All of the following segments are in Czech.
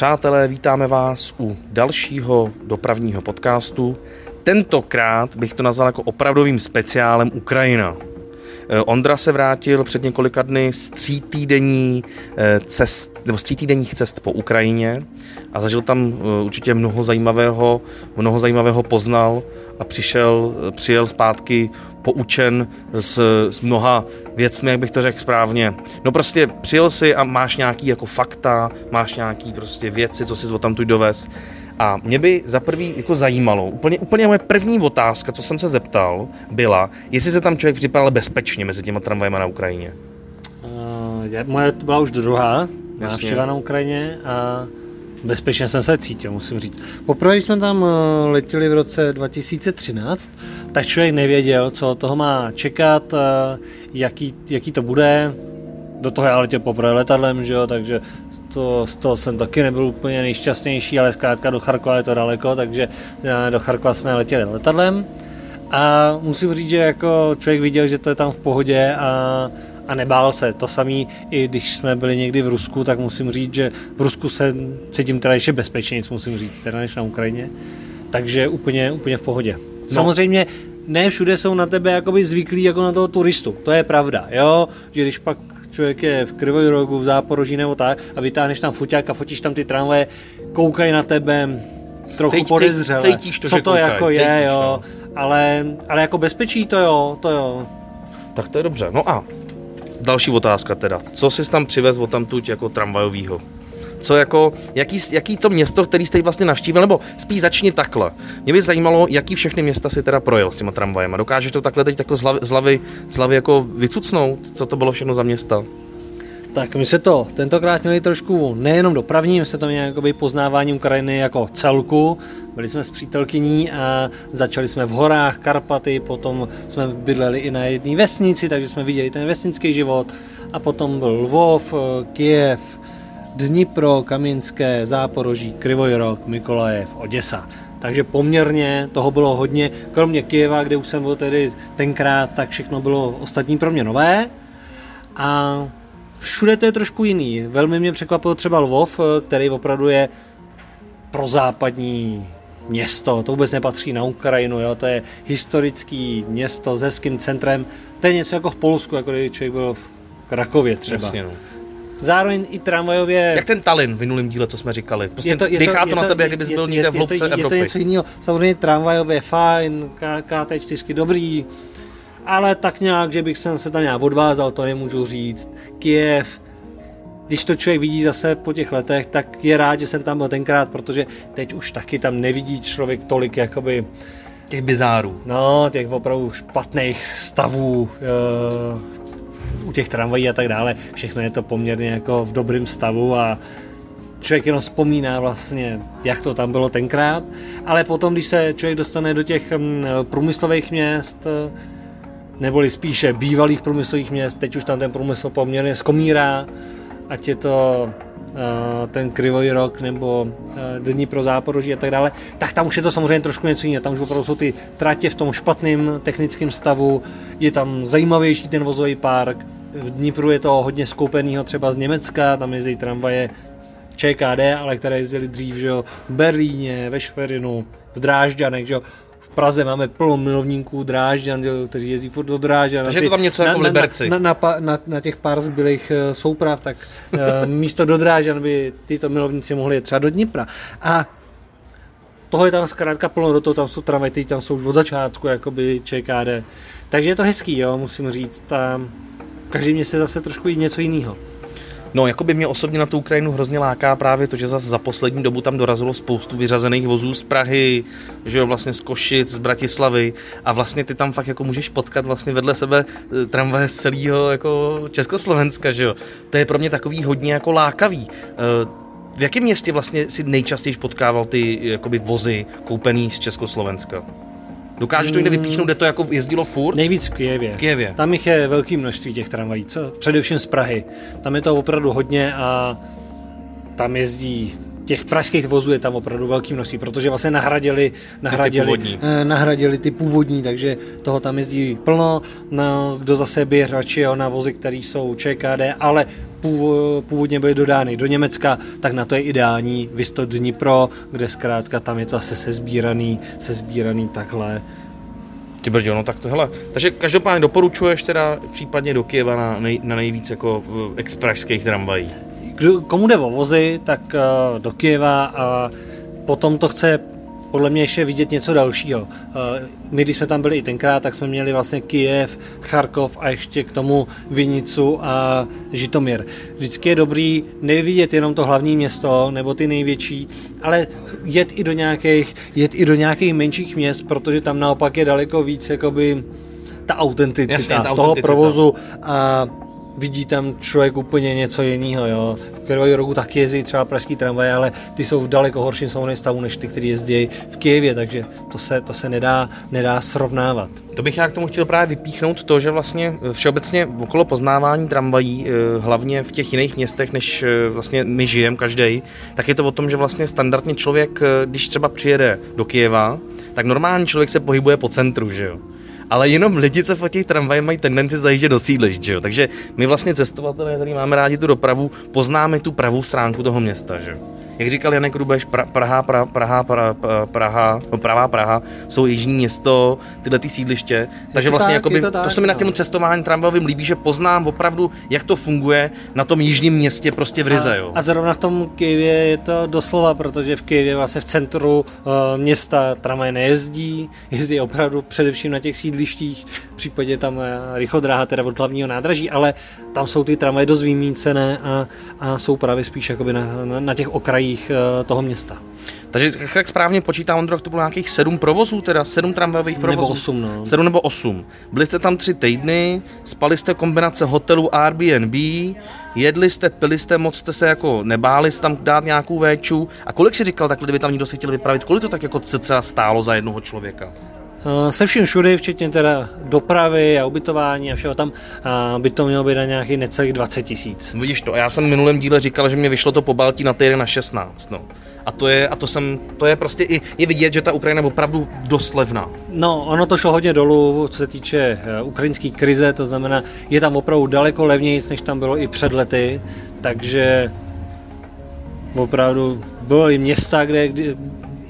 Přátelé, vítáme vás u dalšího dopravního podcastu. Tentokrát bych to nazval jako opravdovým speciálem Ukrajina. Eh, Ondra se vrátil před několika dny z tří týdení eh, cest, nebo z tří týdenních cest po Ukrajině a zažil tam eh, určitě mnoho zajímavého, mnoho zajímavého poznal a přišel, přijel zpátky poučen s, s mnoha věcmi, jak bych to řekl správně. No prostě přijel si a máš nějaký jako fakta, máš nějaký prostě věci, co si z tam tu dovez. A mě by za prvý jako zajímalo, úplně, úplně moje první otázka, co jsem se zeptal, byla, jestli se tam člověk připadal bezpečně mezi těma tramvajema na Ukrajině. Uh, moje to byla už druhá návštěva na Ukrajině a bezpečně jsem se cítil, musím říct. Poprvé, když jsme tam eh, letěli v roce 2013, tak člověk nevěděl, co toho má čekat, eh, jaký, jaký to bude. Do toho já letěl poprvé letadlem, že jo, takže to, z toho jsem taky nebyl úplně nejšťastnější, ale zkrátka do Charkova je to daleko, takže eh, do Charkova jsme letěli letadlem. A musím říct, že jako člověk viděl, že to je tam v pohodě a a nebál se. To samý, i když jsme byli někdy v Rusku, tak musím říct, že v Rusku se cítím teda ještě bezpečněji, musím říct, teda než na Ukrajině. Takže úplně, úplně v pohodě. No. Samozřejmě ne všude jsou na tebe jakoby zvyklí jako na toho turistu. To je pravda, jo? Že když pak člověk je v Krvojrogu, v Záporoží nebo tak a vytáhneš tam foťák a fotíš tam ty tramvaje, koukají na tebe trochu Cít, podezřele. Cítíš to, co to koukaj, jako cítíš, je, jo. No. Ale, ale jako bezpečí to jo, to jo. Tak to je dobře. No a další otázka teda. Co jsi tam přivez od tamtud jako tramvajovýho? Co jako, jaký, jaký to město, který jste vlastně navštívil, nebo spíš začni takhle. Mě by zajímalo, jaký všechny města si teda projel s těma tramvajema. Dokáže to takhle teď jako z hlavy, z hlavy, z hlavy jako vycucnout? Co to bylo všechno za města? Tak my se to tentokrát měli trošku nejenom dopravní, my se to měli jakoby poznávání Ukrajiny jako celku. Byli jsme s přítelkyní a začali jsme v horách Karpaty, potom jsme bydleli i na jedné vesnici, takže jsme viděli ten vesnický život. A potom byl Lvov, Kiev, Dnipro, Kamínské, Záporoží, Krivojrok, Mikolajev, Oděsa. Takže poměrně toho bylo hodně, kromě Kieva, kde už jsem byl tedy tenkrát, tak všechno bylo ostatní pro mě nové. A všude to je trošku jiný. Velmi mě překvapil třeba Lvov, který opravdu je prozápadní město, to vůbec nepatří na Ukrajinu, jo? to je historický město s hezkým centrem, to je něco jako v Polsku, jako když člověk byl v Krakově třeba. Jasně, no. Zároveň i tramvajově... Jak ten Tallinn v minulém díle, co jsme říkali. Prostě je to, je to, to, to na tebe, kdyby byl někde v hloubce Evropy. Je to něco jiného. Samozřejmě tramvajově fajn, KT4 dobrý, ale tak nějak, že bych se tam nějak odvázal, to nemůžu říct. Kiev, když to člověk vidí zase po těch letech, tak je rád, že jsem tam byl tenkrát, protože teď už taky tam nevidí člověk tolik jakoby těch bizárů. No, těch opravdu špatných stavů, uh, u těch tramvají a tak dále. Všechno je to poměrně jako v dobrém stavu a člověk jenom vzpomíná vlastně, jak to tam bylo tenkrát. Ale potom, když se člověk dostane do těch um, průmyslových měst, neboli spíše bývalých průmyslových měst, teď už tam ten průmysl poměrně skomírá, ať je to ten Krivoj rok nebo uh, Dní pro záporoží a tak dále, tak tam už je to samozřejmě trošku něco jiného. Tam už opravdu jsou ty tratě v tom špatném technickém stavu, je tam zajímavější ten vozový park, v Dnipru je to hodně skoupenýho třeba z Německa, tam jezdí tramvaje ČKD, ale které jezdili dřív že jo, v Berlíně, ve Šverinu, v Drážďanech, že jo, Praze máme plno milovníků Drážďan, kteří jezdí furt do Drážďan. Takže je to tam něco na, jako v Liberci. Na, na, na, na, na těch pár zbylých uh, souprav, tak uh, místo do Drážďan by tyto milovníci mohli jet třeba do Dnipra. A toho je tam zkrátka plno, do toho tam jsou tramvaj, tam jsou už od začátku, jakoby ČKD. Takže je to hezký, jo, musím říct. A každý měsíc zase trošku něco jiného. No, jako by mě osobně na tu Ukrajinu hrozně láká právě to, že za, za poslední dobu tam dorazilo spoustu vyřazených vozů z Prahy, že jo, vlastně z Košic, z Bratislavy a vlastně ty tam fakt jako můžeš potkat vlastně vedle sebe eh, tramvaje z celého jako Československa, že jo. To je pro mě takový hodně jako lákavý. Eh, v jakém městě vlastně si nejčastěji potkával ty jakoby vozy koupený z Československa? Dokážeš to někde vypíchnout, kde to jako jezdilo furt? Nejvíc v Kijevě. V Kijevě. Tam jich je velké množství těch tramvají, co? především z Prahy. Tam je to opravdu hodně a tam jezdí těch pražských vozů je tam opravdu velký množství, protože vlastně nahradili, nahradili, ty původní. Eh, nahradili ty původní, takže toho tam jezdí plno. No, kdo zase by radši na vozy, které jsou ČKD, ale původně byly dodány do Německa, tak na to je ideální Visto Dnipro, kde zkrátka tam je to asi sezbíraný, sezbíraný takhle ty brdě, no tak to hele. Takže každopádně doporučuješ teda případně do Kieva na, nej, na nejvíc jako expresských tramvají. Kdo, komu jde o vozy, tak uh, do Kieva a potom to chce podle mě ještě vidět něco dalšího. Eh, my, když jsme tam byli i tenkrát, tak jsme měli vlastně Kijev, Charkov a ještě k tomu Vinicu a Žitomír. Vždycky je dobrý nevidět jenom to hlavní město nebo ty největší, ale jet i do nějakých, jet i do nějakých menších měst, protože tam naopak je daleko víc jakoby ta autenticita, Jasně, ta autenticita. toho provozu a vidí tam člověk úplně něco jiného. Jo. V Kirovi rogu taky jezdí třeba pražský tramvaj, ale ty jsou v daleko horším samozřejmě stavu než ty, kteří jezdí v Kijevě, takže to se, to se nedá, nedá srovnávat. To bych já k tomu chtěl právě vypíchnout to, že vlastně všeobecně okolo poznávání tramvají, eh, hlavně v těch jiných městech, než eh, vlastně my žijeme každý, tak je to o tom, že vlastně standardně člověk, eh, když třeba přijede do Kijeva, tak normální člověk se pohybuje po centru, že jo ale jenom lidi, co fotí tramvaj, mají tendenci zajíždět do sídlišť, že jo? Takže my vlastně cestovatelé, který máme rádi tu dopravu, poznáme tu pravou stránku toho města, že jo? Jak říkal Janek Rubeš, pra, Praha, pra, Praha, pra, Praha, no, Pravá Praha, jsou jižní město, tyhle ty sídliště. Takže vlastně tak, jakoby, to, tak, to se mi na těm cestování tramvajovým líbí, že poznám opravdu, jak to funguje na tom jižním městě prostě v Rize. Jo. A, a zrovna v tom Kyjevě je to doslova, protože v Kyjevě vlastně v centru uh, města tramvaj nejezdí, jezdí opravdu především na těch sídlištích, v případě tam uh, rychlodráha teda od hlavního nádraží, ale tam jsou ty tramvaje dost vymícené a, a jsou právě spíš jakoby na, na, na těch okrajích uh, toho města. Takže jak správně počítám, Ondro, to bylo nějakých sedm provozů, teda sedm tramvajových provozů? Nebo osm, no. Sedm nebo osm. Byli jste tam tři týdny, spali jste kombinace hotelu Airbnb, jedli jste, pili jste, moc jste se jako nebáli tam dát nějakou véču. A kolik si říkal takhle, kdyby tam někdo se chtěl vypravit, kolik to tak jako cca stálo za jednoho člověka? Eh, se vším všudy, včetně teda dopravy a ubytování a všeho tam, by to mělo být na nějakých necelých 20 tisíc. Vidíš to, já jsem v minulém díle říkal, že mě vyšlo to po Baltí na týden na 16, no. A to je, a to jsem, to je prostě i, je vidět, že ta Ukrajina je opravdu dost levná. No, ono to šlo hodně dolů, co se týče uh, ukrajinské krize, to znamená, je tam opravdu daleko levnější, než tam bylo i před lety, takže opravdu bylo i města, kde, kde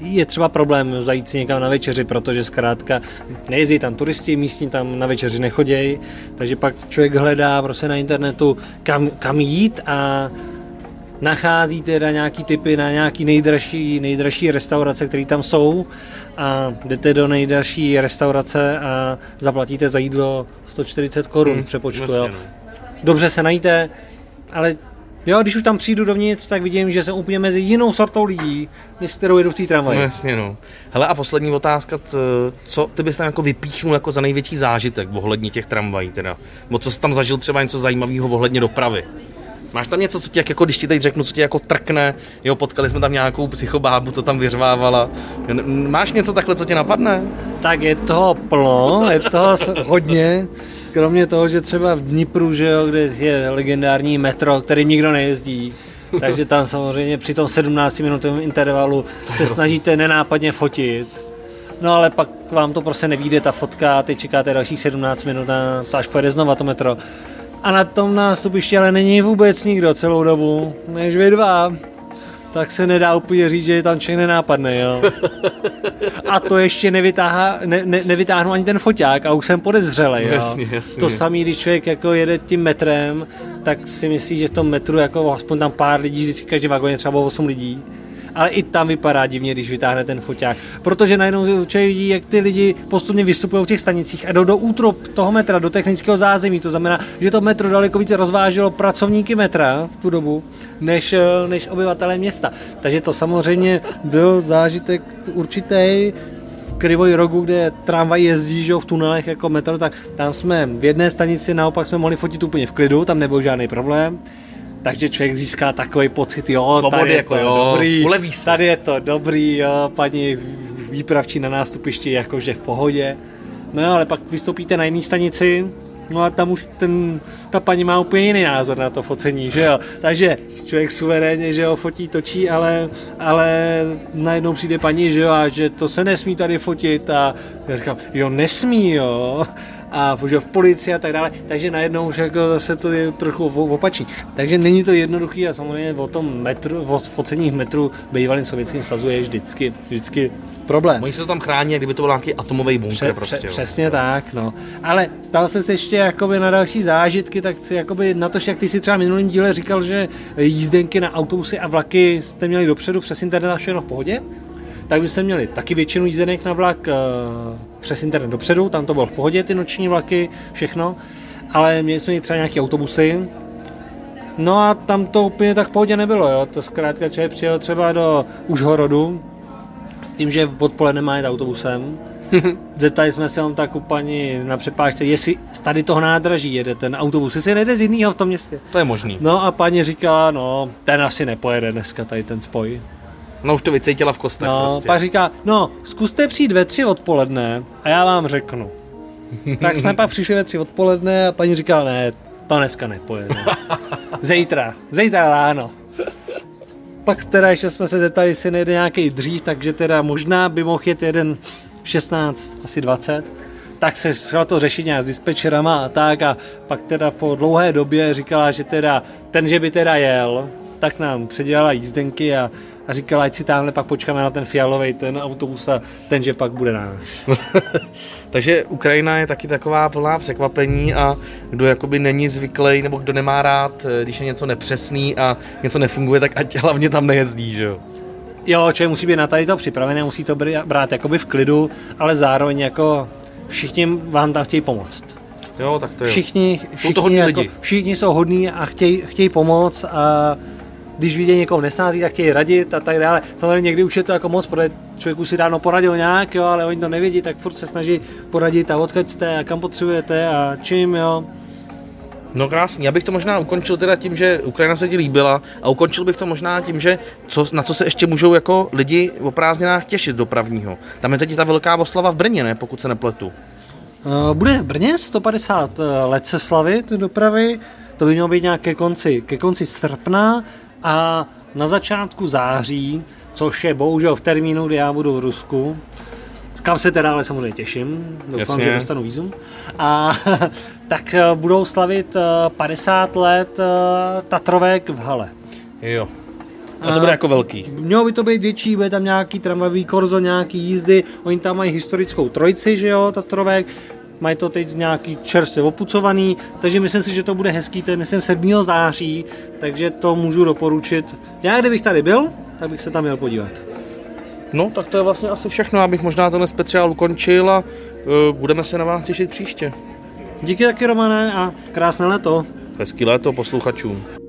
je třeba problém zajít si někam na večeři, protože zkrátka nejezdí tam turisti, místní tam na večeři nechodějí, takže pak člověk hledá prostě na internetu kam, kam jít a nachází teda nějaký typy na nějaký nejdražší, nejdražší restaurace, které tam jsou a jdete do nejdražší restaurace a zaplatíte za jídlo 140 korun hmm, přepočtu. Vlastně. No. Dobře se najíte, ale Jo, když už tam přijdu dovnitř, tak vidím, že jsem úplně mezi jinou sortou lidí, než kterou jedu v té tramvaji. No jasně, no. Hele a poslední otázka, co ty bys tam jako vypíchnul jako za největší zážitek ohledně těch tramvají teda? Bo co jsi tam zažil třeba něco zajímavého ohledně dopravy? Máš tam něco, co ti jako, když ti teď řeknu, co ti jako trkne, jo, potkali jsme tam nějakou psychobábu, co tam vyřvávala. Máš něco takhle, co ti napadne? Tak je toho plno, je toho hodně. Kromě toho, že třeba v Dnipru, že jo, kde je legendární metro, který nikdo nejezdí, takže tam samozřejmě při tom 17 minutovém intervalu se snažíte nenápadně fotit. No ale pak vám to prostě nevíde ta fotka a teď čekáte dalších 17 minut a to až pojede znova to metro. A na tom nástupišti ale není vůbec nikdo celou dobu, než vy dva tak se nedá úplně říct, že je tam člověk nenápadný, jo. A to ještě nevytáhá, ne, ne, nevytáhnu ani ten foťák a už jsem podezřelý, jo. Jasně, jasně. To samý, když člověk jako jede tím metrem, tak si myslí, že v tom metru jako aspoň tam pár lidí, vždycky každý vagón je třeba 8 lidí ale i tam vypadá divně, když vytáhne ten foťák. Protože najednou člověk vidí, jak ty lidi postupně vystupují v těch stanicích a jdou do útrop toho metra, do technického zázemí. To znamená, že to metro daleko více rozváželo pracovníky metra v tu dobu, než, eh, než obyvatelé města. Takže to samozřejmě byl zážitek určitý, Krivoj rogu, kde tramvaj jezdí že v tunelech jako metro, tak tam jsme v jedné stanici naopak jsme mohli fotit úplně v klidu, tam nebyl žádný problém takže člověk získá takový pocit, jo, Svobody, tady je jako to jo, dobrý, uleví se. tady je to dobrý, jo, paní výpravčí na nástupišti jakože v pohodě. No jo, ale pak vystoupíte na jiné stanici, no a tam už ten, ta paní má úplně jiný názor na to focení, že jo. Takže člověk suverénně, že jo, fotí, točí, ale, ale najednou přijde paní, že jo, a že to se nesmí tady fotit a já říkám, jo, nesmí, jo. A že v policii a tak dále, takže najednou už jako zase to je trochu opačný. Takže není to jednoduchý a samozřejmě o tom metru, o focení metru bývalým sovětským svazu je vždycky, vždycky problém. Oni se to tam chrání, kdyby to byl nějaký atomový bunkr Pře, prostě. Pře, přesně tak, no. Ale ptal se ještě jakoby na další zážitky, tak jakoby na to, jak ty si třeba minulým díle říkal, že jízdenky na autobusy a vlaky jste měli dopředu přes internet a všechno v pohodě, tak byste měli taky většinu jízdenek na vlak uh, přes internet dopředu, tam to bylo v pohodě, ty noční vlaky, všechno, ale měli jsme i třeba nějaké autobusy, No a tam to úplně tak v pohodě nebylo, jo. To zkrátka člověk přijel třeba do Užhorodu, s tím, že odpoledne má jít autobusem. Zeptali jsme se on tak u paní na přepážce, jestli z tady toho nádraží jede ten autobus, jestli nejde z jiného v tom městě. To je možný. No a paní říkala, no, ten asi nepojede dneska tady ten spoj. No už to vycítila v kostech No, prostě. pak říká, no, zkuste přijít ve tři odpoledne a já vám řeknu. tak jsme pak přišli ve tři odpoledne a paní říká, ne, to dneska nepojede. Zítra, zítra ráno. Pak teda ještě jsme se zeptali, jestli nejde nějaký dřív, takže teda možná by mohl jet jeden 16, asi 20 tak se šlo to řešit nějak s dispečerama a tak a pak teda po dlouhé době říkala, že teda ten, že by teda jel, tak nám předělala jízdenky a, a říkala, ať si tamhle pak počkáme na ten fialový ten autobus a ten, že pak bude náš. Takže Ukrajina je taky taková plná překvapení a kdo jakoby není zvyklý nebo kdo nemá rád, eh, když je něco nepřesný a něco nefunguje, tak ať hlavně tam nejezdí, že jo? Jo, člověk musí být na tady to připravený, musí to brát jakoby v klidu, ale zároveň jako všichni vám tam chtějí pomoct. Jo, tak to je. Všichni, všichni, jsou jako, lidi. všichni jsou hodní a chtějí, chtějí pomoct a když vidí někoho nesnází, tak chtějí radit a tak dále. Samozřejmě někdy už je to jako moc, protože člověk už si dávno poradil nějak, jo, ale oni to nevědí, tak furt se snaží poradit a odkud jste a kam potřebujete a čím, jo. No krásně, já bych to možná ukončil teda tím, že Ukrajina se ti líbila a ukončil bych to možná tím, že co, na co se ještě můžou jako lidi o prázdninách těšit dopravního. Tam je teď ta velká oslava v Brně, ne, pokud se nepletu. Eh, bude v Brně 150 eh, let se slavit dopravy, to by mělo být nějak ke konci, ke konci srpna a na začátku září, což je bohužel v termínu, kdy já budu v Rusku, kam se teda ale samozřejmě těším, doufám, Jasně. že dostanu vízum. A tak eh, budou slavit 50 eh, let eh, Tatrovek v hale. Jo. A to bude jako velký. Mělo by to být větší, bude tam nějaký tramvajový korzo, nějaký jízdy, oni tam mají historickou trojici, že jo, Tatrovek, mají to teď nějaký čerstvě opucovaný, takže myslím si, že to bude hezký, to je myslím 7. září, takže to můžu doporučit. Já kdybych tady byl, tak bych se tam měl podívat. No, tak to je vlastně asi všechno, abych možná tenhle speciál ukončil a uh, budeme se na vás těšit příště. Díky taky, Romane, a krásné léto. Hezký léto posluchačům.